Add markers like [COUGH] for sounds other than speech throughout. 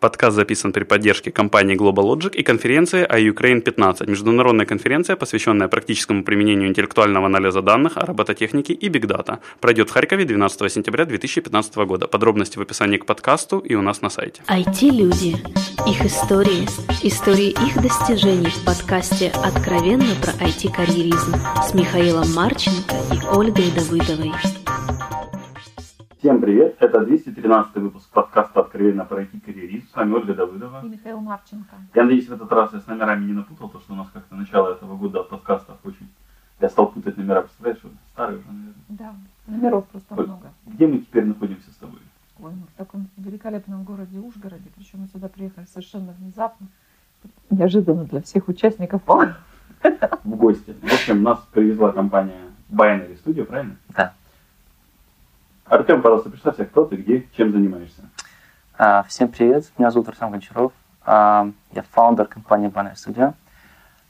Подкаст записан при поддержке компании Global Logic и конференции iUkraine 15, международная конференция, посвященная практическому применению интеллектуального анализа данных, робототехники и бигдата. Пройдет в Харькове 12 сентября 2015 года. Подробности в описании к подкасту и у нас на сайте. IT-люди. Их истории. Истории их достижений в подкасте «Откровенно про IT-карьеризм» с Михаилом Марченко и Ольгой Давыдовой. Всем привет! Это 213 выпуск подкаста «Откровенно про IT-карьеризм». С вами Ольга Давыдова. И Михаил Марченко. Я надеюсь, в этот раз я с номерами не напутал, то что у нас как-то начало этого года подкастов очень... Я стал путать номера, представляешь, что старые уже, наверное. Да, номеров просто Оль, много. Где мы теперь находимся с тобой? Ой, мы в таком великолепном городе Ужгороде, причем мы сюда приехали совершенно внезапно, неожиданно для всех участников. В гости. В общем, нас привезла компания Binary Studio, правильно? Да. Артем, пожалуйста, представься, кто ты, где, чем занимаешься. А, Всем привет, меня зовут Артем Гончаров. А, Я фаундер компании Banner Studio.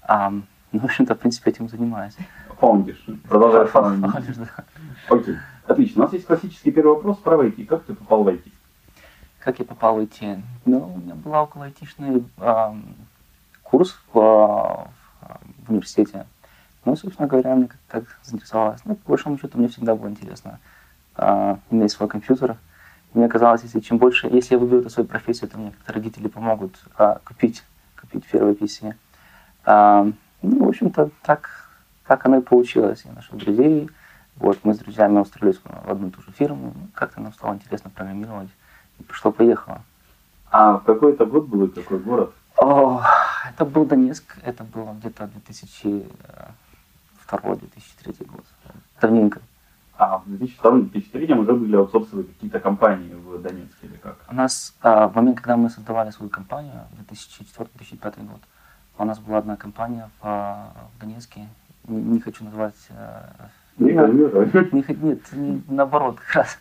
А, Ну, в общем-то, в принципе, этим занимаюсь. Фаундишь. Продолжай да. Окей. Отлично. У нас есть классический первый вопрос про IT. Как ты попал в IT? Как я попал в IT? Ну, у меня был около айтишный ам, курс в, в университете. Ну, собственно говоря, мне как-то так заинтересовалось. Ну, по большому счету, мне всегда было интересно а, иметь свой компьютер. Мне казалось, если чем больше, если я выберу эту свою профессию, то мне как-то родители помогут а, купить, купить первый PC. А, ну, в общем-то, так, так оно и получилось. Я нашел друзей. Вот, мы с друзьями устроились в одну и ту же фирму. Как-то нам стало интересно программировать. И пошло-поехало. А в какой это год был и какой город? О, это был Донецк, это было где-то 2002-2003 год. Давненько. А в 2002-2003 уже были аутсорсовые какие-то компании в Донецке или как? У нас а, в момент, когда мы создавали свою компанию, 2004-2005 год, у нас была одна компания в, а, в Донецке, не, не хочу назвать... а, Не рекламируй. [LAUGHS] Не нет, не- наоборот, как раз.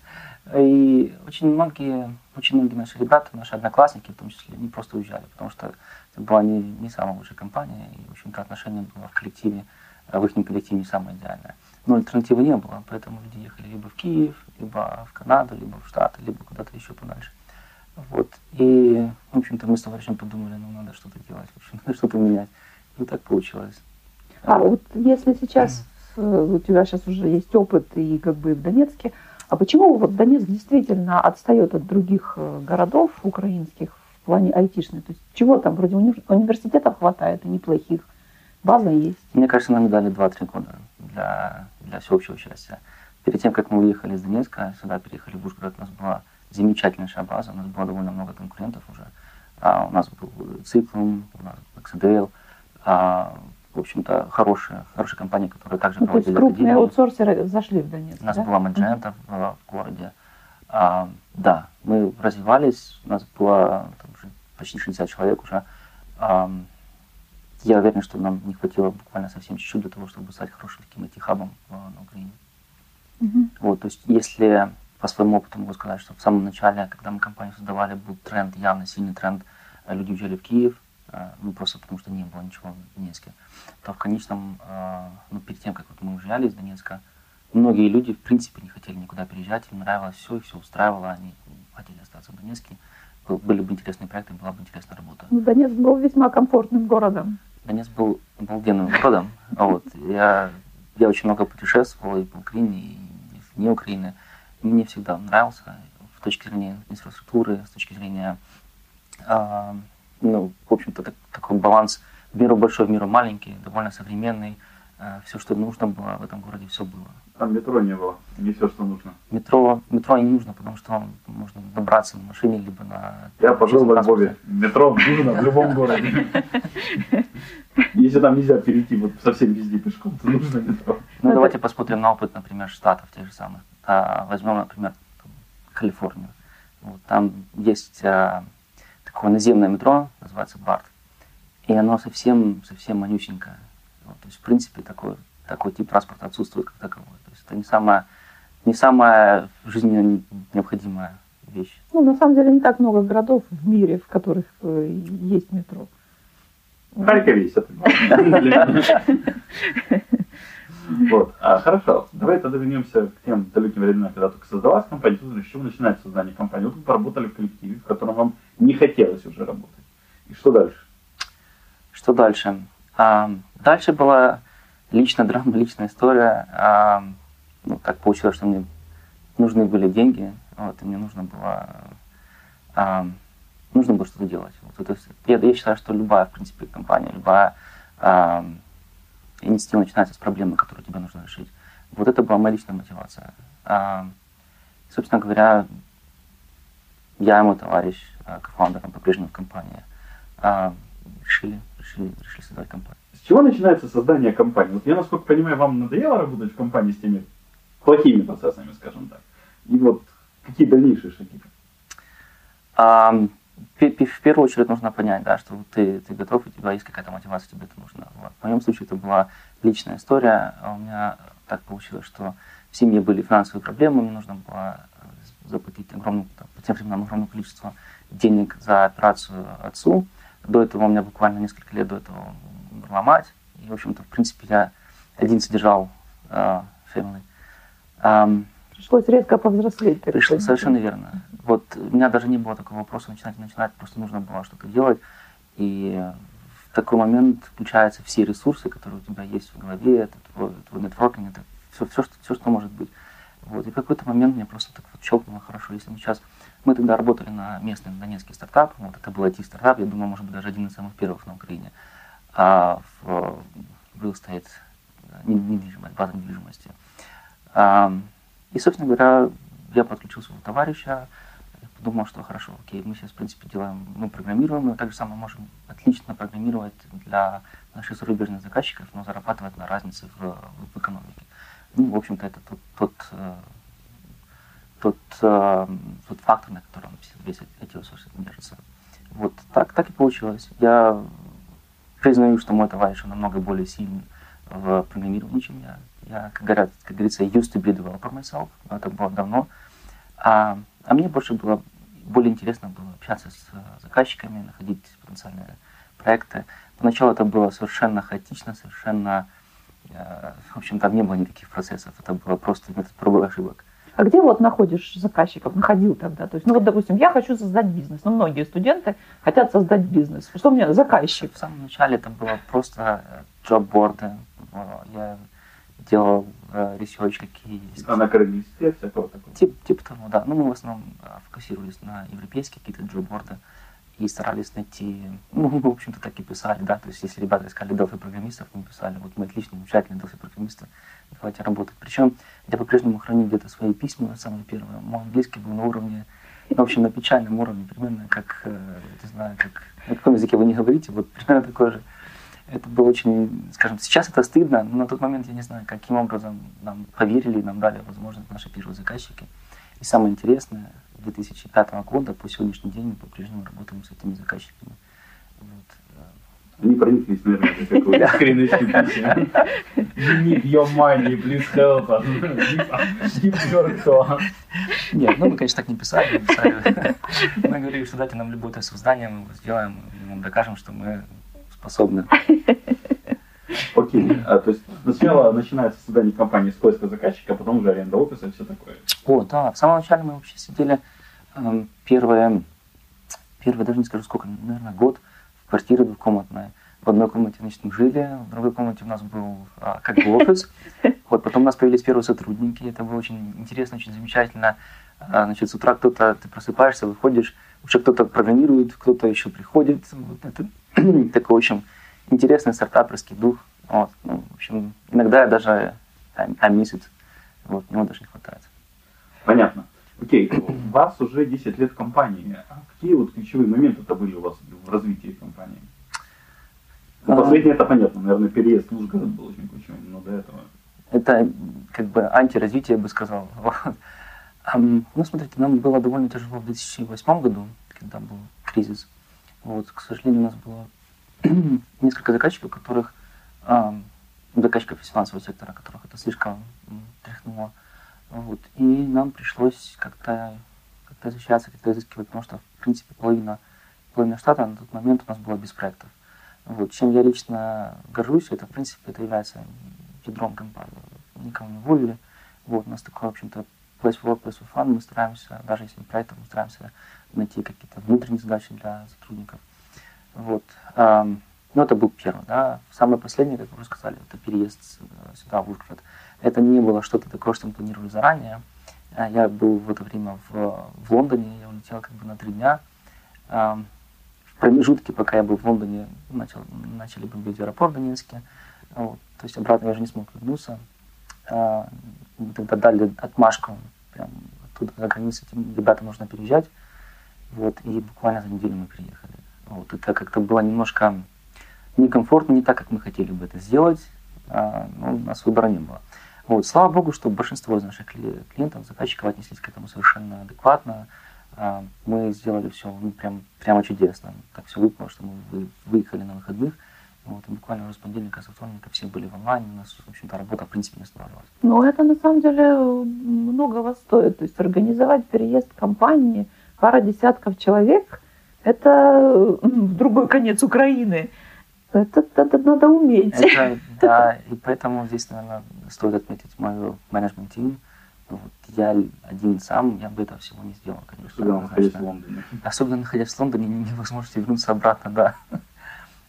И очень многие, очень многие наши ребята, наши одноклассники в том числе, они просто уезжали, потому что это была не, не самая лучшая компания, и, в общем-то, отношение было в коллективе, э, в их коллективе не самое идеальное. Но альтернативы не было, поэтому люди ехали либо в Киев, либо в Канаду, либо в Штаты, либо куда-то еще подальше. Вот. И, в общем-то, мы с товарищем подумали, ну, надо что-то делать, в общем, [LAUGHS] надо что-то менять. И так получилось. А вот если сейчас э, у тебя сейчас уже есть опыт и как бы в Донецке, а почему вот Донецк действительно отстает от других э, городов украинских в плане айтишной? То есть чего там, вроде уни- университетов хватает и неплохих, база есть. Мне кажется, нам дали 2-3 года для, для всеобщего счастья. Перед тем, как мы уехали из Донецка, сюда переехали в Ужгород, у нас была замечательнейшая база, у нас было довольно много конкурентов уже. А, у нас был Циклум, у нас был XDL, а, в общем-то, хорошие, хорошие компании, которые также Ну, то есть проводили крупные академии. аутсорсеры зашли в Донецк, У нас да? была Magenta в, в городе. А, да, мы развивались, у нас было там, почти 60 человек уже. А, я уверен, что нам не хватило буквально совсем чуть-чуть для того, чтобы стать хорошим таким IT-хабом в- на Украине. Мгм. Вот, то есть если по своему опыту могу сказать, что в самом начале, когда мы компанию создавали, был тренд, явно сильный тренд, э, люди уезжали в Киев, э, ну просто потому что не было ничего в Донецке, то в конечном, э, ну перед тем, как вот мы уезжали из Донецка, многие люди в принципе не хотели никуда переезжать, им нравилось все, и все устраивало, они хотели остаться в Донецке. Был- Были бы интересные проекты, была бы интересная работа. Ну, Донецк был весьма комфортным городом. Донецк был обалденным городом. Вот. Я, я очень много путешествовал и по Украине, и вне Украины. Мне всегда нравился с точки зрения инфраструктуры, с точки зрения, а, ну, в общем-то, так- такой баланс в миру большой, в миру маленький, довольно современный. Все, что нужно было в этом городе, все было. Там метро не было, не все, что нужно. Метро, метро не нужно, потому что можно добраться на машине, либо на... Я пожил в Львове. Метро нужно в любом городе. Если там нельзя перейти вот совсем везде пешком, то нужно метро. Ну, Это- давайте посмотрим на опыт, например, штатов тех же самых. Возьмем, например, Калифорнию. Вот, там есть а, такое наземное метро, называется БАРТ. И оно совсем, совсем манюсенькое. Вот, то есть, в принципе, такой, такой тип транспорта отсутствует как таковой. То есть, это не самая, не самая жизненно необходимая вещь. Ну, на самом деле, не так много городов в мире, в которых э, есть метро. В Харькове есть это. Вот. А, хорошо, давай тогда вернемся к тем далеким временам, когда только создалась компания. Тут с чего начинается создание компании? Вот вы поработали в коллективе, в котором вам не хотелось уже работать. И что дальше? Что дальше? А, дальше была личная драма, личная история. А, ну, так получилось, что мне нужны были деньги, вот, и мне нужно было, а, нужно было что-то делать. Вот, то есть, я, я считаю, что любая, в принципе, компания, любая инициатива начинается с проблемы, которую тебе нужно решить. Вот это была моя личная мотивация. Собственно говоря, я и мой товарищ, кофаундером по-прежнему в компании, решили, решили, решили создать компанию. С чего начинается создание компании? Вот я, насколько понимаю, вам надоело работать в компании с теми плохими процессами, скажем так. И вот какие дальнейшие шаги? А, в первую очередь нужно понять, да, что ты, ты готов, у тебя есть какая-то мотивация, тебе это нужно. Вот. В моем случае это была личная история. У меня так получилось, что в семье были финансовые проблемы, мне нужно было заплатить огромное, по тем временам огромное количество денег за операцию отцу. До этого у меня буквально несколько лет до этого была мать. И, в общем-то, в принципе, я один содержал э, family. Um, Пришлось резко повзрослеть. Пришлось, совершенно верно. Вот у меня даже не было такого вопроса начинать и начинать, просто нужно было что-то делать. И в такой момент включаются все ресурсы, которые у тебя есть в голове, это твой, твой нетворкинг, это все, все, что, все, что может быть. Вот. И в какой-то момент мне просто так вот щелкнуло хорошо. Если мы сейчас... Мы тогда работали на местный донецкий стартап, вот это был IT-стартап, я думаю, может быть, даже один из самых первых на Украине. А в real estate, недвижимость, база недвижимости. И, собственно говоря, я подключил своего товарища, подумал, что хорошо, окей, мы сейчас, в принципе, делаем, мы программируем, мы так же самое можем отлично программировать для наших зарубежных заказчиков, но зарабатывать на разнице в, в экономике. Ну, в общем-то, это тот, тот, э, тот, э, тот фактор, на котором весь эти ресурсы держатся. Вот так, так и получилось. Я признаю, что мой товарищ намного более сильный в программировании, чем я. Я, как, говорят, как говорится, used to be developer myself, но это было давно. А, а мне больше было, более интересно было общаться с заказчиками, находить потенциальные проекты. Поначалу это было совершенно хаотично, совершенно, э, в общем, там не было никаких процессов, это было просто метод пробы ошибок. А где вот находишь заказчиков, находил тогда? То есть, ну вот, допустим, я хочу создать бизнес. Ну, многие студенты хотят создать бизнес. Что мне заказчик? В самом начале это было просто джобборды. Я делал э, research какие есть. А на Кыргызсте всякого такого? Тип, типа того, да. Ну, мы в основном э, фокусировались на европейские какие-то джобборды и старались найти, ну, мы, [LAUGHS] в общем-то, так и писали, да, то есть, если ребята искали Delphi программистов, мы писали, вот мы отличные, замечательные Delphi программисты, давайте работать. Причем я по-прежнему храню где-то свои письма, самые первые. Мой английский был на уровне, в общем, на печальном уровне, примерно как, э, не знаю, как, на каком языке вы не говорите, вот примерно такой же. Это было очень, скажем, сейчас это стыдно, но на тот момент я не знаю, каким образом нам поверили, нам дали возможность наши первые заказчики. И самое интересное, 2005 года по сегодняшний день мы по-прежнему работаем с этими заказчиками. Вот. Они прониклись, наверное, как какой-то скриночный You need your money, please help us. Give your. Нет, ну мы, конечно, так не писали. Мы, писали. мы говорили, что дайте нам любое создание, мы его сделаем, мы вам докажем, что мы способны. Окей, а, то есть сначала начинается создание компании с поиска заказчика, а потом уже аренда офиса и все такое. О, да, в самом начале мы вообще сидели э, первое, первое, даже не скажу сколько, наверное, год в квартире двухкомнатной. В одной комнате, значит, мы жили, в другой комнате у нас был а, как бы офис. [LAUGHS] Вот, потом у нас появились первые сотрудники, это было очень интересно, очень замечательно. А, значит, с утра кто-то, ты просыпаешься, выходишь, уже кто-то программирует, кто-то еще приходит. Вот это [CLEARS THROAT] такой очень интересный стартаперский дух. Вот. Ну, в общем, иногда я даже I miss it. Вот, него даже не хватает. Понятно. Окей, у вас уже 10 лет компании. А какие вот ключевые моменты это были у вас в развитии компании? Ну, последнее это понятно, наверное, переезд в Ужгород был очень ключевым, но до этого... Это как бы антиразвитие, я бы сказал. [LAUGHS] Ну, смотрите, нам было довольно тяжело в 2008 году, когда был кризис. Вот, к сожалению, у нас было [CLEARS THROAT] несколько заказчиков, которых заказчиков из финансового сектора, которых это слишком тряхнуло. Вот. И нам пришлось как-то как защищаться, как-то изыскивать, потому что, в принципе, половина, половина штата на тот момент у нас была без проектов. Вот. Чем я лично горжусь, это, в принципе, это является ядром компании. Никого не уволили. Вот, у нас такой, в общем-то, place for work, place for fun. Мы стараемся, даже если про это, мы стараемся найти какие-то внутренние задачи для сотрудников. Вот. Ну, это был первый, да. Самое последнее, как вы уже сказали, это переезд сюда, в Ужгород. Это не было что-то такое, что мы планировали заранее. А я был в это время в, в Лондоне, я улетел как бы на три дня. В промежутке, пока я был в Лондоне, начал, начали бомбить аэропорт Донецкий. Вот. То есть обратно я уже не смог вернуться. А, тогда дали отмашку, прям оттуда за границей этим ребятам нужно переезжать. Вот, и буквально за неделю мы приехали. Вот, это как-то было немножко некомфортно, не так, как мы хотели бы это сделать, а, но у нас выбора не было. Вот, слава богу, что большинство из наших клиентов, заказчиков отнеслись к этому совершенно адекватно. А, мы сделали все ну, прям, прямо чудесно. Так все выпало, что мы выехали на выходных. Вот, и буквально уже с понедельника, со вторника все были в онлайне, у нас, в общем-то, работа, в принципе, не останавливалась. Ну, это на самом деле многого стоит. То есть организовать переезд компании, пара десятков человек, это в другой конец Украины. Это, это надо уметь. Это, да, и поэтому здесь, наверное, стоит отметить мою менеджмент-тим. Вот я один сам, я бы этого всего не сделал, конечно. Особенно находясь в Лондоне. Особенно находясь в Лондоне, невозможно вернуться обратно, да.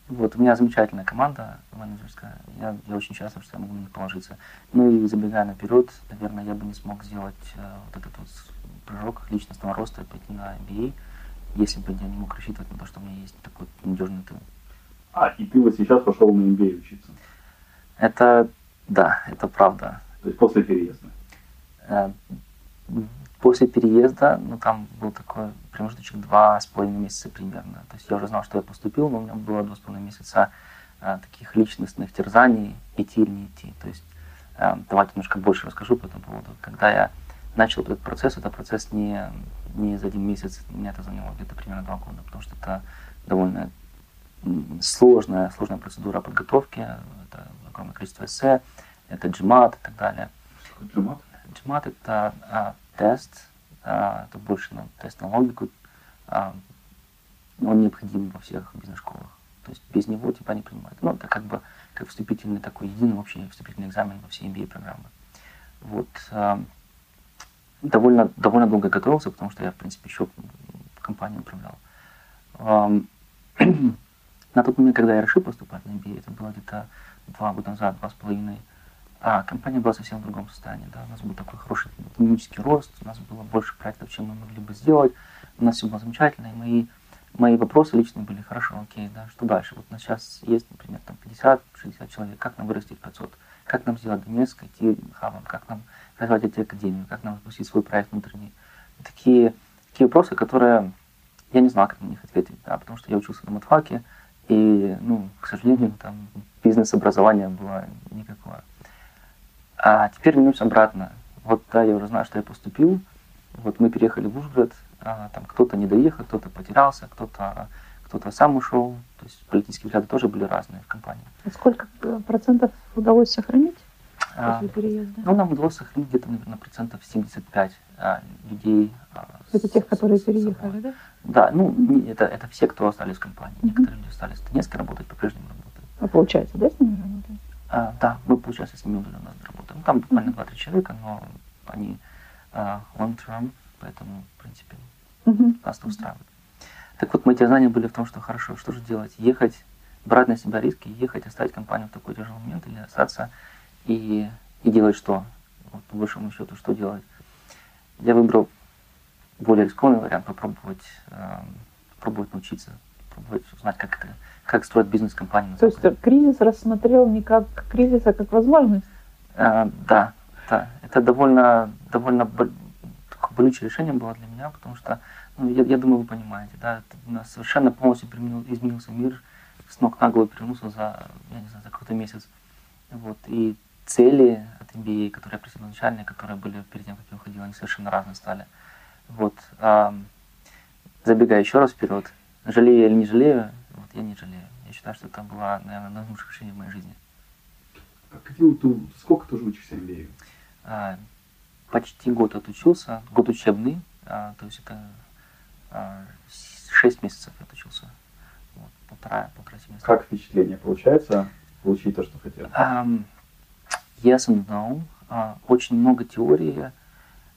Вот, у меня замечательная команда менеджерская. Я, я очень счастлив, что я могу на них положиться. Ну и забегая наперед, наверное, я бы не смог сделать э, вот этот вот прыжок личностного роста и пойти на MBA, если бы я не мог рассчитывать на то, что у меня есть такой надежный тыл. А, и ты вот сейчас пошел на MBA учиться? Это, да, это правда. То есть после переезда? Э, после переезда, ну там был такой промежуточек два с половиной месяца примерно. То есть я уже знал, что я поступил, но у меня было два с половиной месяца а, таких личностных терзаний, идти или не идти. То есть а, давайте немножко больше расскажу по этому поводу. Когда я начал этот процесс, это процесс не, не за один месяц, меня это заняло где-то примерно два года, потому что это довольно сложная, сложная процедура подготовки, это огромное количество эссе, это GMAT и так далее. GMAT? GMAT это а, тест, а, это больше ну, тест на логику, а, он необходим во всех бизнес-школах. То есть без него тебя не принимают. Ну, это как бы как вступительный такой единый общий вступительный экзамен во все MBA-программы. Вот. А, довольно, довольно долго готовился, потому что я, в принципе, еще компанию управлял. [CLEARS THROAT] На тот момент, когда я решил поступать на MBA, это было где-то два года назад, два с половиной, а компания была совсем в другом состоянии. Да? У нас был такой хороший экономический рост, у нас было больше проектов, чем мы могли бы сделать. У нас все было замечательно, и мои, мои вопросы личные были, хорошо, окей, да, что дальше? Вот у нас сейчас есть, например, там 50-60 человек, как нам вырастить 500? Как нам сделать Донецк, идти хабом? Как нам развивать эти академию? Как нам запустить свой проект внутренний? Такие, такие вопросы, которые я не знал, как на них ответить, да, потому что я учился на матфаке, и, ну, к сожалению, там бизнес-образования было никакое. А теперь вернемся обратно. Вот, да, я уже знаю, что я поступил. Вот мы переехали в Ужгород. А, там кто-то не доехал, кто-то потерялся, кто-то кто-то сам ушел. То есть политические взгляды тоже были разные в компании. А сколько э, процентов удалось сохранить после переезда? Ну, нам удалось сохранить где-то, наверное, процентов 75 а, людей. А, это с, тех, которые переехали, да? Да, ну, это, это все, кто остались в компании. Mm-hmm. Некоторые люди остались в Донецке работать, по-прежнему работают. А получается, да, с ними работать? А, да, мы, получается, с ними удаленно работаем. Там буквально два-три человека, но они а, long term, поэтому, в принципе, mm-hmm. нас это устраивает. Так вот, мои знания были в том, что хорошо, что же делать? Ехать, брать на себя риски, ехать, оставить компанию в такой тяжелый момент или остаться и, и делать что? Вот, по большому счету, что делать? Я выбрал более рискованный вариант, попробовать, э, попробовать научиться, попробовать узнать, как это как строить бизнес-компанию. То есть кризис рассмотрел не как кризис, а как возможность? А, да, да. Это довольно, довольно болючее решение было для меня, потому что, ну, я, я думаю, вы понимаете, да, у нас совершенно полностью изменился мир, с ног на голову перевернулся за, я не знаю, за какой-то месяц. Вот, и цели от MBA, которые я просил изначально, которые были перед тем, как я уходил, они совершенно разные стали. Вот, а, забегая еще раз вперед, жалею или не жалею, вот я не жалею. Я считаю, что это было, наверное, лучших решений в моей жизни. А где ты, сколько ты уже учишься MBA? А, почти год отучился, год учебный, а, то есть это а, 6 месяцев я отучился. Вот, полтора, полтора семестра. Как впечатление получается получить то, что хотел? А, yes and no. Очень много теории.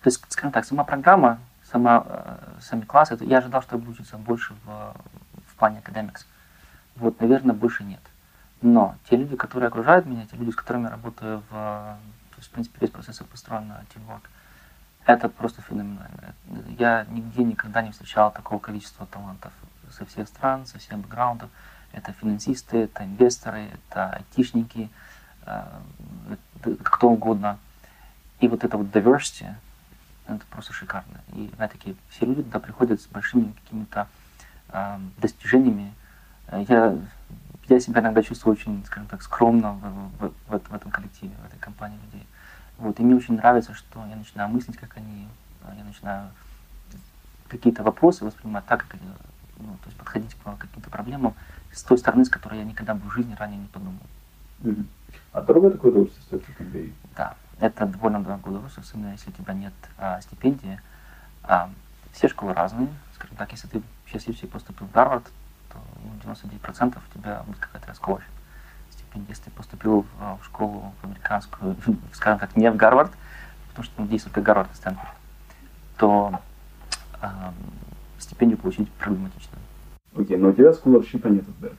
То есть, скажем так, сама программа, сама, uh, сами классы, я ожидал, что я буду учиться больше в, в плане academics. Вот, наверное, больше нет. Но те люди, которые окружают меня, те люди, с которыми я работаю в... То есть, в принципе, весь процесс построен на teamwork. Это просто феноменально. Я нигде никогда не встречал такого количества талантов со всех стран, со всех бэкграундов. Это финансисты, это инвесторы, это айтишники, э, кто угодно. И вот это вот diversity, это просто шикарно. И, опять-таки, все люди туда приходят с большими какими-то э, достижениями. Я, я себя иногда чувствую очень, скажем так, скромно в, в, в, в этом коллективе, в этой компании людей. Вот, и мне очень нравится, что я начинаю мыслить, как они, я начинаю какие-то вопросы воспринимать так, как они, ну, то есть подходить к каким-то проблемам с той стороны, с которой я никогда бы в жизни ранее не подумал. Mm-hmm. А дорого такое удовольствие стоит MBA? Да, это довольно дорогое удовольствие, особенно если у тебя нет а, стипендии. А, все школы разные, скажем так, если ты сейчас если поступил в Гарвард, то ну, 99% у тебя будет какая-то scholarship если ты поступил в, а, в школу в американскую, [LAUGHS] скажем так, не в Гарвард, потому что там действует как Гарвард и Стэнфорд, то э, стипендию получить проблематично. Окей, okay, но у тебя сколоршипа нет в Беркли?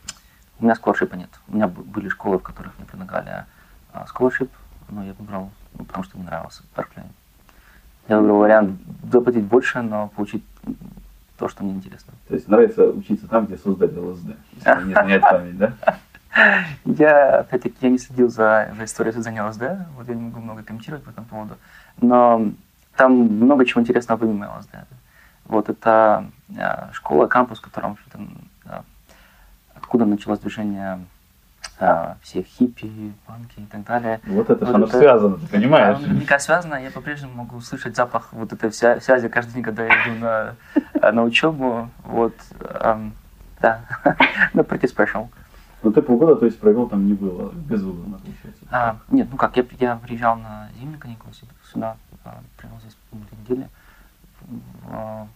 У меня сколоршипа нет. У меня были школы, в которых мне предлагали а, сколоршип, но я выбрал, ну, потому что мне нравился Беркли. Я выбрал вариант заплатить больше, но получить то, что мне интересно. То есть нравится учиться там, где создали ЛСД, если не занять память, да? [LAUGHS] Я, опять-таки, я не следил за, за историей создания ЛСД, вот я не могу много комментировать по этому поводу, но там много чего интересного помимо ЛСД. Вот это а, школа, кампус, в котором а, откуда началось движение а, всех хиппи, панки и так далее. Вот это вот оно это, связано, ты понимаешь? Никак связано, я по-прежнему могу слышать запах вот этой вся, связи каждый день, когда я иду на, на учебу. Вот, um, да, но pretty special. Ну ты полгода, то есть, провел там не было, безвылазно, получается? А, нет, ну как, я, я приезжал на зимние каникулы сюда, а, провел здесь две недели. А,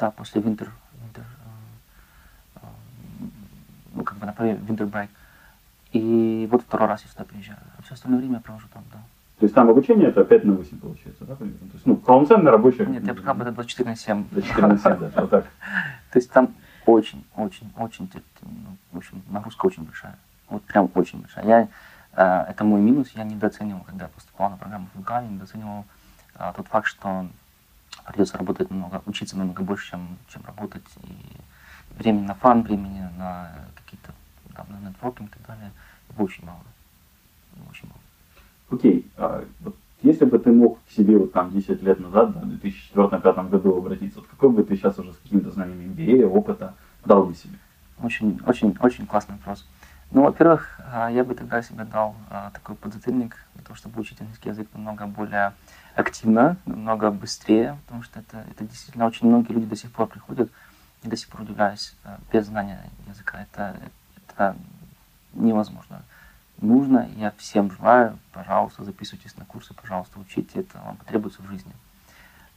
да, после winter, winter а, а, ну как бы на break. И вот второй раз я сюда приезжаю. А все остальное время я провожу там, да. То есть там обучение это 5 на 8 получается, да, примерно? То есть, ну, полноценный рабочий... Нет, я бы сказал, это 24 на 7. 24 на 7, да, вот так. [LAUGHS] То есть там очень, очень, очень, ну, в общем, нагрузка очень большая. Вот прям очень большая. Я, э, это мой минус, я недооценивал, когда я поступал на программу в УКА, недооценивал э, тот факт, что придется работать много, учиться намного больше, чем, чем работать. И времени на фан, времени на какие-то там, на нетворкинг и так далее, его очень мало. Очень мало. Окей, okay. а, вот если бы ты мог к себе вот там 10 лет назад, да, в 2004-2005 году обратиться, вот какой бы ты сейчас уже с какими-то знаниями MBA, опыта дал бы себе? Очень, очень, очень классный вопрос. Ну, во-первых, а, я бы тогда себе дал а, такой подзатыльник для того, чтобы учить английский язык намного более активно, намного быстрее, потому что это, это действительно очень многие люди до сих пор приходят до сих пор удивляюсь, а, без знания языка. Это, это невозможно нужно. Я всем желаю, пожалуйста, записывайтесь на курсы, пожалуйста, учите, это вам потребуется в жизни.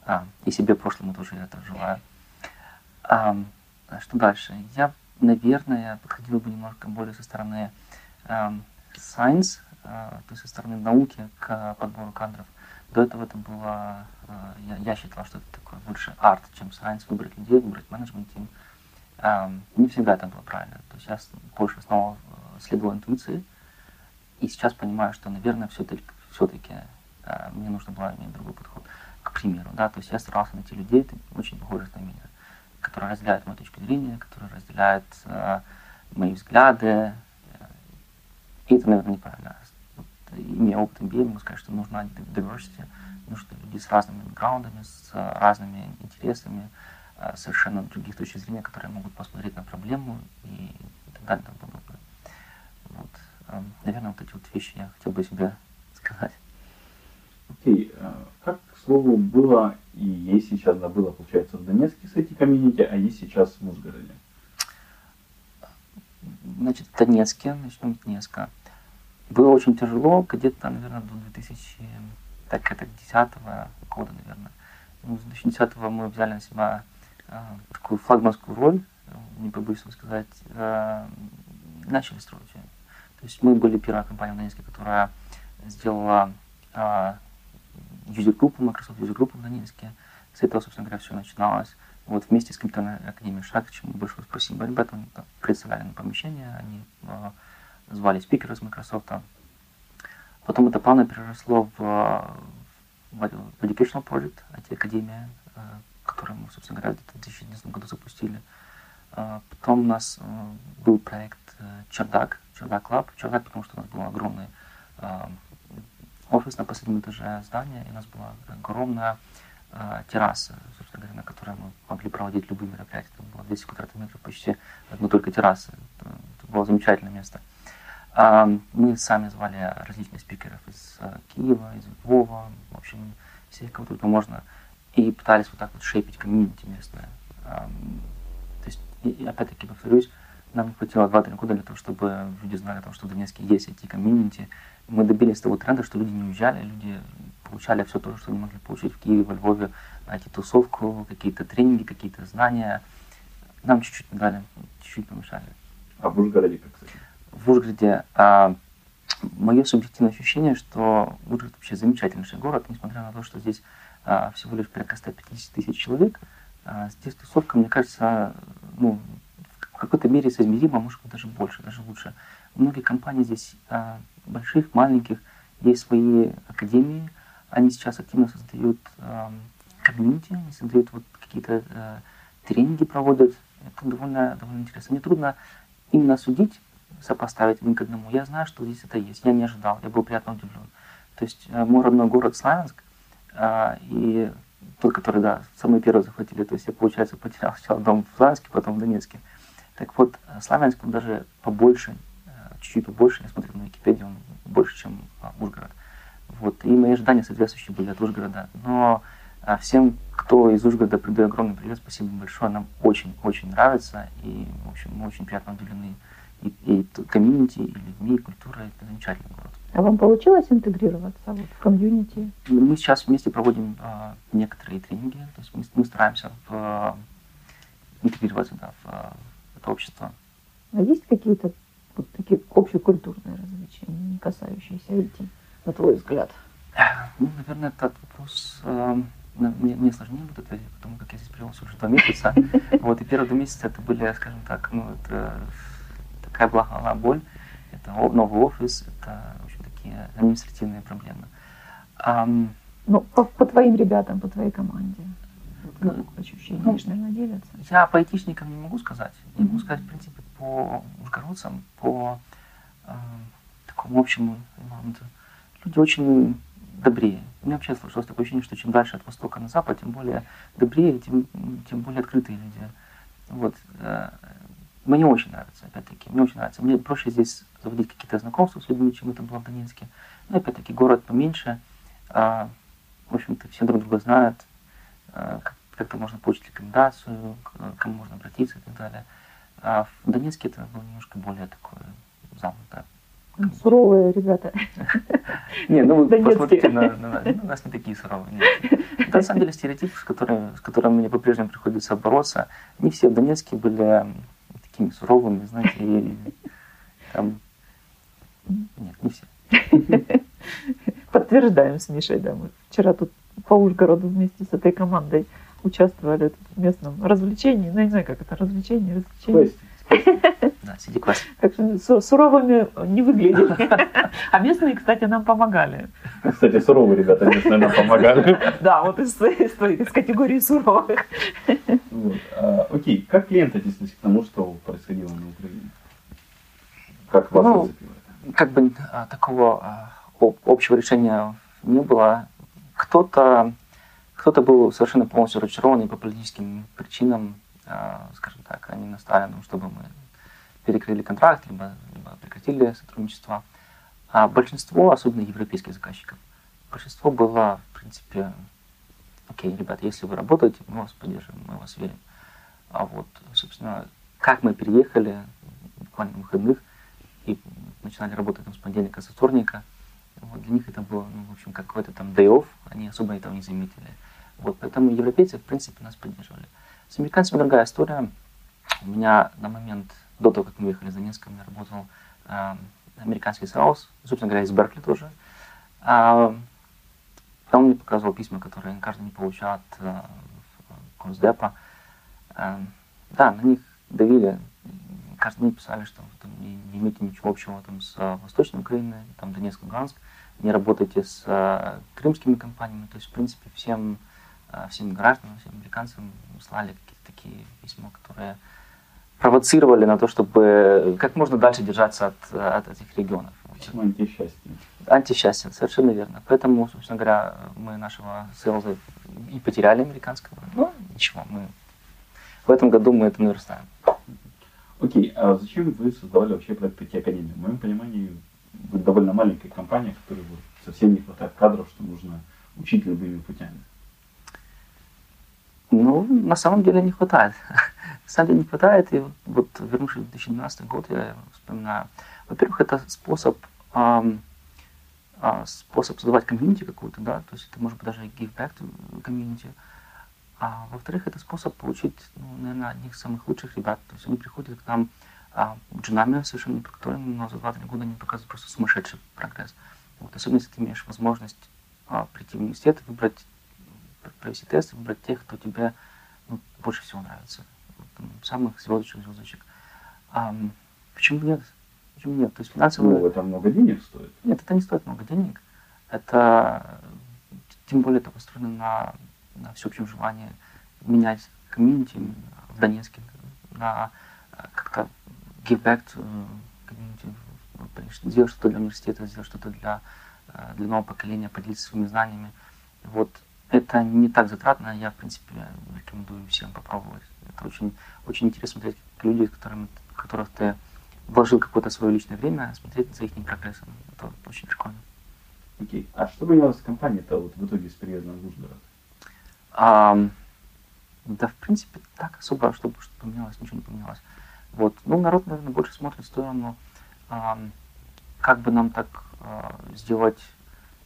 А, и себе прошлому тоже это желаю. А, что дальше? Я, наверное, подходил бы немножко более со стороны а, science, а, то есть со стороны науки к подбору кадров. До этого это было, а, я, я считал, что это такое больше арт, чем science, выбрать людей, выбрать менеджмент тим. А, не всегда это было правильно. То есть я больше снова э, следовал интуиции, и сейчас понимаю, что, наверное, все-таки все-таки э, мне нужно было иметь другой подход. К примеру, да, то есть я старался найти людей, очень похожих на меня, которые разделяют мою точку зрения, которые разделяют э, мои взгляды. И это, наверное, неправильно. Имея опыт MBA, могу сказать, что нужна diversity, нужны люди с разными бэкграундами, с э, разными интересами, э, совершенно других точек зрения, которые могут посмотреть на проблему и так далее и тому подобное. Вот. Наверное, вот эти вот вещи я хотел бы себе сказать. Окей. Okay. Как, к слову, было и есть сейчас, да, было, получается, в Донецке с эти комьюнити, а есть сейчас в Ужгороде? Значит, в Донецке, начнем с Донецка. Было очень тяжело, где-то, наверное, до 2000, так это 10 года, наверное. Ну, с 2010 мы взяли на себя э, такую флагманскую роль, не побоюсь сказать, э, начали строить то есть мы были первая компания в Донецке, которая сделала а, юзер-группу, Microsoft юзер-группу в Донецке. С этого, собственно говоря, все начиналось. Вот вместе с компьютерной академией ШАГ, чему большое спасибо ребятам, представляли на помещение, они а, звали спикера из Microsoft. Потом это плавно переросло в, в Educational Project, IT-академия, который мы, собственно говоря, в 2011 году запустили. Потом у нас был проект Чердак, Чердак Лаб. Чердак, потому что у нас был огромный офис на последнем этаже здания, и у нас была огромная э, терраса, собственно говоря, на которой мы могли проводить любые мероприятия. Там было 200 квадратных метров почти одной только террасы. Это, это было замечательное место. Э, мы сами звали различных спикеров из э, Киева, из Львова, в общем, всех, кого только можно, и пытались вот так вот шейпить комьюнити местное. Э, то есть, опять-таки повторюсь, нам не хватило 2-3 года для того, чтобы люди знали о том, что в Донецке есть эти комьюнити, мы добились того тренда, что люди не уезжали, люди получали все то, что они могли получить в Киеве, во Львове, найти тусовку, какие-то тренинги, какие-то знания. Нам чуть-чуть дали, чуть-чуть помешали. А в Ужгороде как, кстати? В Ужгороде а, мое субъективное ощущение, что Ужгород вообще замечательнейший город, несмотря на то, что здесь а, всего лишь порядка 150 тысяч человек, а, здесь тусовка, мне кажется, ну, в какой-то мере соизмерима, а может быть даже больше, даже лучше. Многие компании здесь а, больших, маленьких, есть свои академии, они сейчас активно создают э, комьюнити, они создают вот какие-то э, тренинги проводят. Это довольно, довольно интересно. Мне трудно именно судить, сопоставить один к одному. Я знаю, что здесь это есть. Я не ожидал, я был приятно удивлен. То есть э, мой родной город Славянск, э, и тот, который, да, самый первый захватили, то есть я, получается, потерял [LAUGHS] сначала дом в Славянске, потом в Донецке. Так вот, э, Славянск он даже побольше чуть-чуть побольше, я смотрю на Википедию, он больше, чем Ужгород. Вот. И мои ожидания соответствующие были от Ужгорода. Но всем, кто из Ужгорода, передаю огромный привет, спасибо большое, нам очень-очень нравится, и, в общем, мы очень приятно удивлены и, и комьюнити, и людьми, и культурой, это замечательный город. А вам получилось интегрироваться вот, в комьюнити? Мы сейчас вместе проводим э, некоторые тренинги, то есть мы, мы стараемся в, э, интегрироваться да, в, в это общество. А есть какие-то вот такие общекультурные развлечения, не касающиеся IT, на твой взгляд? Ну, наверное, этот вопрос э, мне, мне сложнее будет ответить, потому как я здесь привел уже два месяца. [LAUGHS] Вот, и первые два месяца это были, скажем так, ну, это такая благая боль, это новый офис, это, общем, такие административные проблемы. Um, ну, по, по твоим ребятам, по твоей команде, вот, ну, ощущения, ну, наверное, делятся. Я по айтишникам не могу сказать. Я могу сказать, в принципе, по ужгородцам, по э, такому общему моменту, люди очень добрее. У меня вообще сложилось такое ощущение, что чем дальше от востока на запад, тем более добрее, тем, тем более открытые люди. Вот. Мне очень нравится, опять-таки, мне очень нравится. Мне проще здесь заводить какие-то знакомства с людьми, чем это было в Донецке. Но опять-таки город поменьше, э, в общем-то, все друг друга знают, э, как-то можно получить рекомендацию, к кому можно обратиться и так далее. А в Донецке это было немножко более такое замкнутое. Ну, суровые ребята. [LAUGHS] Не, ну вы посмотрите на, на, на нас не такие суровые. Это на самом деле стереотип, с которым мне по-прежнему приходится бороться. Не все в Донецке были такими суровыми, знаете, и там... Нет, не все. [LAUGHS] Подтверждаем с Мишей, да, мы вчера тут по Ужгороду вместе с этой командой участвовали в местном развлечении. Ну, я не знаю, как это, развлечение, развлечение. [LAUGHS] Сиди класс. Так что суровыми не выглядели. А местные, кстати, нам помогали. Кстати, суровые ребята местные нам помогали. Да, вот из, из, из категории суровых. Вот. А, окей, как клиенты отнеслись к тому, что происходило на Украине? Как вас ну, Как бы а, такого а, общего решения не было. Кто-то кто-то был совершенно полностью разочарован по политическим причинам, скажем так, они настаивали, чтобы мы перекрыли контракт, либо, либо прекратили сотрудничество. А большинство, особенно европейских заказчиков, большинство было, в принципе, окей, ребята, если вы работаете, мы вас поддержим, мы вас верим. А вот, собственно, как мы переехали буквально на выходных и начинали работать там, с понедельника, со вторника, вот, для них это было, ну, в общем, какой-то там day off, они особо этого не заметили. Вот, поэтому европейцы, в принципе, нас поддерживали. С американцами другая история. У меня на момент, до того, как мы уехали за Донецк, я работал э, американский соус, собственно говоря, из Беркли тоже. А, он мне показывал письма, которые каждый не получал от э, Госдепа. Э, да, на них давили. Каждый день писали, что там, не, не имеете ничего общего там, с Восточной Украиной, там Донецк, Луганск, не работаете с э, крымскими компаниями. То есть, в принципе, всем, э, всем гражданам, всем американцам слали какие-то такие письма, которые провоцировали на то, чтобы как можно дальше держаться от, от этих регионов. Почему антисчастье? Антисчастье, совершенно верно. Поэтому, собственно говоря, мы нашего селза и потеряли американского. Но ничего, мы в этом году мы это наверстаем. Окей, а зачем вы создавали вообще проект IT Академии? В моем понимании, вы довольно маленькая компания, которой совсем не хватает кадров, что нужно учить любыми путями. Ну, на самом деле не хватает. [LAUGHS] на самом деле не хватает. И вот, вернувшись в 2012 год, я вспоминаю. Во-первых, это способ, эм, э, способ создавать комьюнити какую-то, да, то есть это может быть даже give back комьюнити. А во-вторых, это способ получить, ну, наверное, одних из самых лучших ребят. То есть они приходят к нам а, джунами совершенно неподготовленными, но за 2-3 года они показывают просто сумасшедший прогресс. Вот, особенно если ты имеешь возможность а, прийти в университет, выбрать провести тест, выбрать тех, кто тебе ну, больше всего нравится. Самых звездочек, звездочек. А, почему нет? Почему нет? То есть финансово... Ну, это много денег стоит? Нет, это не стоит много денег. Это, тем более, это построено на, на всеобщем желании менять комьюнити в Донецке, на как-то give back to комьюнити, сделать что-то для университета, сделать что-то для, для нового поколения, поделиться своими знаниями. Вот это не так затратно, я, в принципе, рекомендую всем попробовать. Это очень, очень интересно смотреть, с которыми, которых ты вложил какое-то свое личное время, смотреть за их прогрессом. Это очень прикольно. Окей. Okay. А что поменялось в компании-то вот в итоге с приездом в Ужгород? А, да, в принципе, так особо, чтобы что поменялось, ничего не поменялось. Вот. Ну, народ, наверное, больше смотрит в сторону, а, как бы нам так а, сделать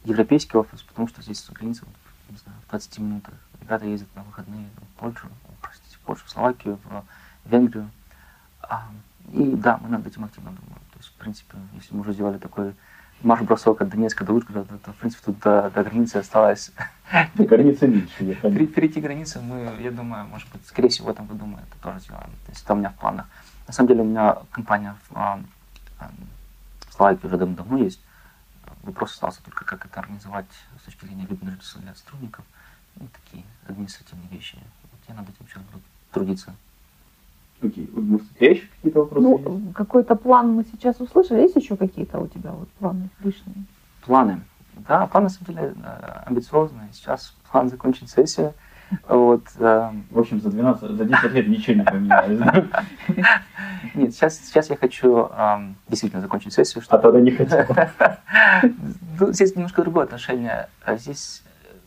европейский офис, потому что здесь за границей не знаю, в 20 минутах. Ребята ездят на выходные в Польшу, простите, в Польшу, в Словакию, в Венгрию. А, и да, мы над этим активно думаем. То есть, в принципе, если мы уже сделали такой марш-бросок от Донецка до Ужгорода, то, в принципе, тут до, до границы осталось... Граница меньше. Перейти границу мы, я думаю, может быть, скорее всего, в этом году мы это тоже сделаем. То есть это у меня в планах. На самом деле у меня компания в, а, а, в Словакии уже давно есть. Вопрос остался только, как это организовать с точки зрения веб-менеджера для сотрудников. Ну, такие административные вещи. Вот я над этим сейчас буду трудиться. Окей. Okay. Может, у тебя еще какие-то вопросы ну, есть? Какой-то план мы сейчас услышали. Есть еще какие-то у тебя вот планы личные? Планы. Да, планы, на самом деле, э, амбициозные. Сейчас план закончить сессию. Вот, э... В общем, за 12, за 10 лет ничего не поменялось. Нет, сейчас, сейчас я хочу эм, действительно закончить сессию. Чтобы... А тогда не хотел. [LAUGHS] Ну, здесь немножко другое отношение. А здесь,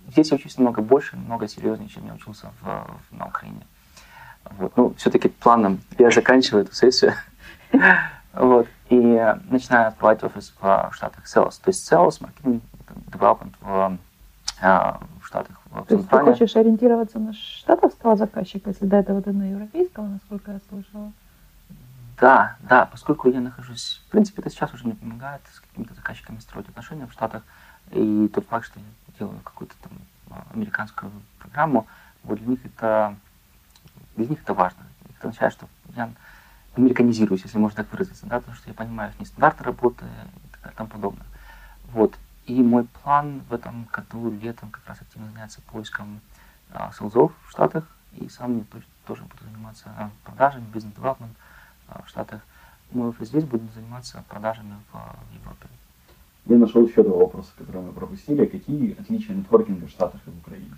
здесь я учусь намного больше, намного серьезнее, чем я учился в, в, на Украине. Вот. Ну, все-таки планом я заканчиваю эту сессию. [LAUGHS] вот. И начинаю открывать офис в Штатах Sales. То есть Sales, маркетинг, development в, э, в Штатах. В То есть ты хочешь ориентироваться на штатовского заказчика, если до этого ты на европейского, насколько я слышала? Да, да, поскольку я нахожусь, в принципе, это сейчас уже мне помогает с какими-то заказчиками строить отношения в Штатах, и тот факт, что я делаю какую-то там а, американскую программу, вот для них это, для них это важно. Это означает, что я американизируюсь, если можно так выразиться, да, потому что я понимаю их стандарты работы и тому подобное. Вот. И мой план в этом году летом как раз активно заняться поиском а, селзов в Штатах, и сам тоже, тоже буду заниматься продажами, бизнес-девелопмент, в Штатах. Мы здесь будем заниматься продажами в Европе. Я нашел еще два вопроса, которые мы пропустили. Какие отличия нетворкинга в Штатах и в Украине?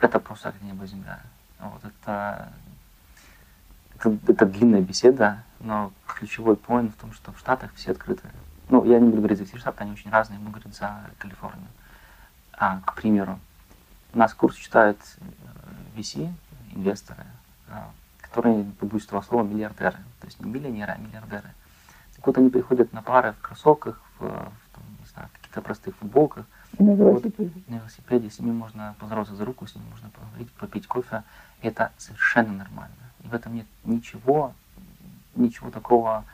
Это просто как небо и земля. Вот это, это, это длинная беседа, но ключевой поинт в том, что в Штатах все открыты. Ну, я не буду говорить за все Штаты, они очень разные, я буду говорить за Калифорнию. А, к примеру, у нас курс читают э, VC, инвесторы, которые, побоюсь этого слова, миллиардеры. То есть не миллионеры, а миллиардеры. Так вот они приходят на пары в кроссовках, в, в там, не знаю, каких-то простых футболках. На велосипеде. Вот, на велосипеде. С ними можно поздороваться за руку, с ними можно поговорить, попить кофе. Это совершенно нормально. И в этом нет ничего, ничего такого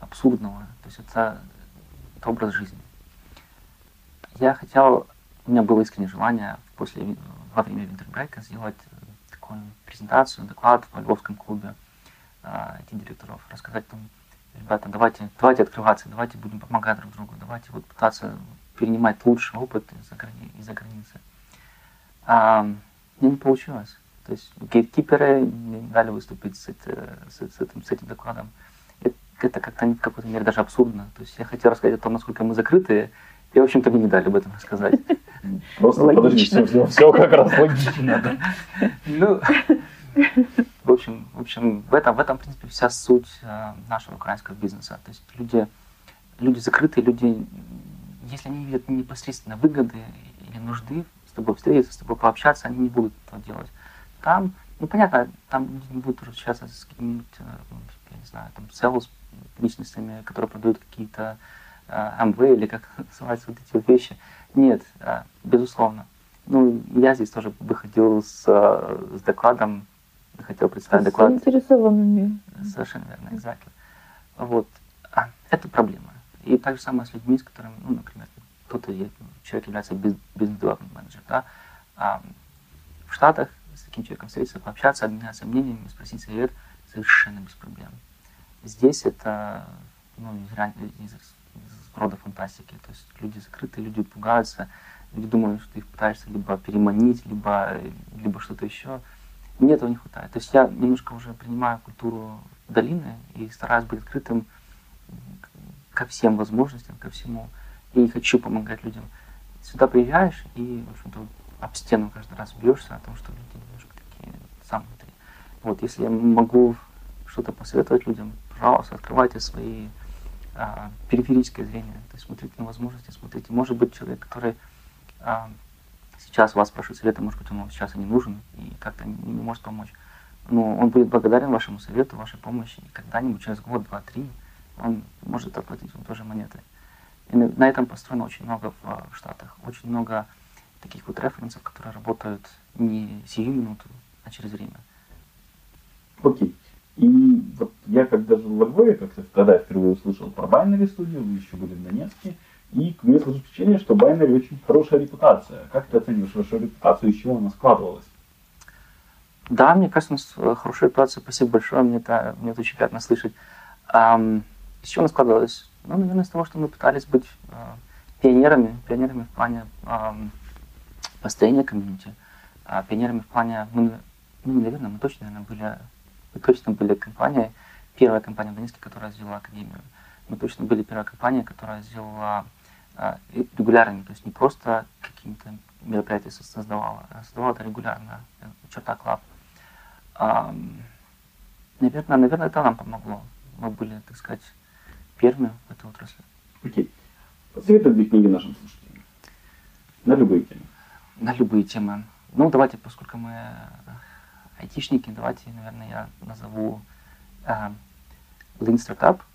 абсурдного. То есть это образ жизни. я хотел, у меня было искреннее желание после, во время винтербрейка сделать такую презентацию, доклад в Львовском клубе IT-директоров, рассказать там, ребята, давайте, давайте открываться, давайте будем помогать друг другу, давайте вот пытаться перенимать лучший опыт из-за грани, из границы. А, мне не получилось. То есть гейткиперы не дали выступить с, это, с, с, этим, с этим докладом. Это, как-то в какой-то мере даже абсурдно. То есть я хотел рассказать о том, насколько мы закрытые, и, в общем-то, мне не дали об этом рассказать. [LAUGHS] Просто подожди, все, все как раз логично. [LAUGHS] Ну, в общем, в общем, в этом, в этом, в принципе, вся суть э, нашего украинского бизнеса. То есть люди, люди закрытые, люди, если они видят непосредственно выгоды или нужды с тобой встретиться, с тобой пообщаться, они не будут этого делать. Там, ну понятно, там будут общаться с какими-нибудь, э, я не знаю, там, sales личностями, которые продают какие-то э, МВ или как [LAUGHS] называются вот эти вот вещи. Нет, э, безусловно. Ну, я здесь тоже выходил с, с докладом хотел представить с доклад. заинтересованными. Совершенно верно, exactly. Вот. А, это проблема. И так же самое с людьми, с которыми, ну, например, кто-то, человек является бизнес-девелопмент менеджер, да, а, в Штатах таким человеком встретиться, пообщаться, обменяться мнениями, спросить совет совершенно без проблем. Здесь это ну, из, из, из рода фантастики. То есть люди закрыты, люди пугаются, люди думают, что ты их пытаешься либо переманить, либо, либо что-то еще. Мне этого не хватает. То есть я немножко уже принимаю культуру долины и стараюсь быть открытым ко всем возможностям, ко всему. И хочу помогать людям. Сюда приезжаешь и, в общем-то, об стену каждый раз бьешься о том, что люди немножко такие сам внутри. Вот, если я могу что-то посоветовать людям, пожалуйста, открывайте свои а, периферическое зрение. То есть смотрите на возможности, смотрите. Может быть, человек, который а, сейчас вас спрашивает совета, может быть, он вам сейчас и не нужен, и как-то не, не может помочь. Но он будет благодарен вашему совету, вашей помощи, и когда-нибудь через год, два, три он может оплатить вам тоже монеты. И на, на этом построено очень много в, в Штатах. Очень много таких вот референсов, которые работают не сию минуту, а через время. Окей. И вот я когда жил в Львове, как-то тогда я впервые услышал про Binary студию, вы еще были в Донецке, и у меня сложилось впечатление, что Binary очень хорошая репутация. Как ты оцениваешь вашу репутацию, из чего она складывалась? Да, мне кажется, у нас э, хорошая репутация. Спасибо большое, мне это, мне это очень приятно слышать. Um, из чего она складывалась? Ну, наверное, из того, что мы пытались быть uh, пионерами, пионерами в плане um, построения комьюнити, uh, пионерами в плане, мы, ну, наверное, мы точно, наверное, были, мы точно были компания, первая компания в Донецке, которая сделала академию. Мы точно были первая компания, которая сделала а, регулярными, то есть не просто какими-то мероприятия создавала, а создавала это регулярно, черта клаб. Наверное, наверное, это нам помогло. Мы были, так сказать, первыми в этой отрасли. Окей. Посоветуй две книги нашим слушателям. На любые темы. На любые темы. Ну, давайте, поскольку мы айтишники, давайте, наверное, я назову uh, Lean Startup –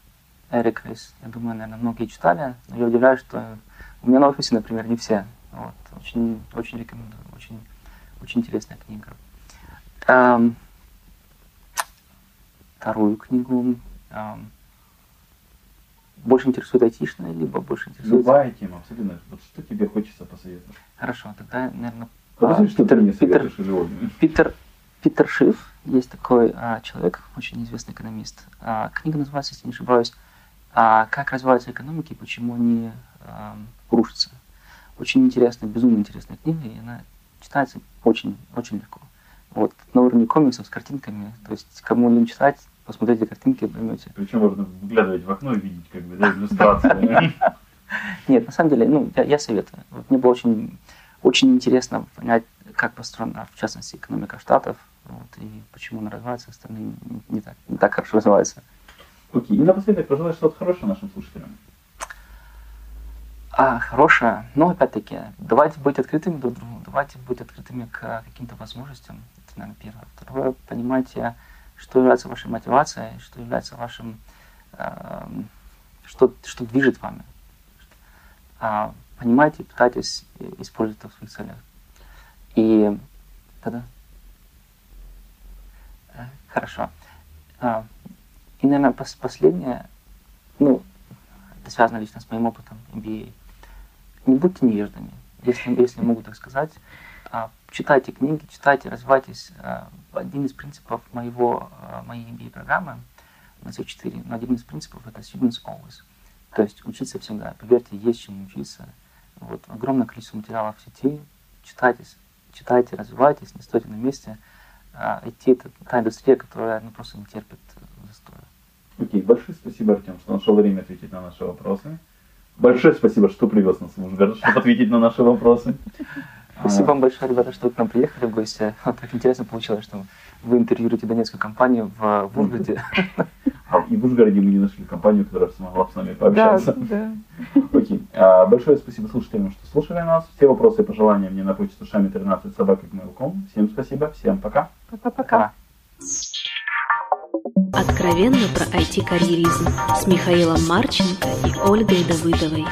Эрик Рейс. Я думаю, наверное, многие читали, но я удивляюсь, что у меня на офисе, например, не все. Вот. Очень, очень рекомендую. Очень, очень интересная книга. Эм, вторую книгу эм, больше интересует айтишная, либо больше интересует... Любая тема, абсолютно. Вот что тебе хочется посоветовать? Хорошо, тогда, наверное... Подожди, что Питер, ты мне Питер, Питер, Питер, Шиф, есть такой а, человек, очень известный экономист. А, книга называется, если не ошибаюсь, а как развиваются экономики, почему они э, рушатся. Очень интересная, безумно интересная книга, и она читается очень, очень легко. Вот, на уровне комиксов с картинками, то есть кому лень читать, посмотрите картинки, поймете. Причем можно выглядывать в окно и видеть как бы, да, иллюстрации. Нет, на самом деле, ну, я, я советую. Вот мне было очень, очень интересно понять, как построена, в частности, экономика Штатов, вот, и почему она развивается, остальные не, так, не так хорошо развиваются. Окей. И напоследок пожелай что-то хорошее нашим слушателям. А, хорошее. Но ну, опять-таки, давайте быть открытыми друг другу, давайте быть открытыми к каким-то возможностям. Это, наверное, первое. Второе, понимайте, что является вашей мотивацией, что является вашим, э, что, что движет вами. А, понимайте, пытайтесь использовать это в своих целях. И тогда... Э, хорошо. А, и, наверное, последнее, ну, это связано лично с моим опытом MBA. не будьте невеждами, если, если могу так сказать. А, читайте книги, читайте, развивайтесь. А, один из принципов моего, а, моей MBA-программы, на всего четыре, но один из принципов это students always. То есть учиться всегда. Поверьте, есть чем учиться. Вот, огромное количество материалов в сети. Читайте, читайте, развивайтесь, не стойте на месте. IT — это та индустрия, которая ну, просто не терпит застоя. Окей, большое спасибо, Артем, что нашел время ответить на наши вопросы. Большое спасибо, что привез нас в Ужгород, чтобы ответить на наши вопросы. Спасибо вам большое, ребята, что вы к нам приехали в гости. [LAUGHS] Так интересно получилось, что вы интервьюируете донецкую компанию в, в Ужгороде. А и в Ужгороде мы не нашли компанию, которая смогла с нами пообщаться. Да, да. [LAUGHS] Окей. А, большое спасибо слушателям, что слушали нас. Все вопросы и пожелания мне на почту шами 13 собака Всем спасибо, всем пока. Пока-пока. Откровенно про IT-карьеризм с Михаилом Марченко и Ольгой Давыдовой.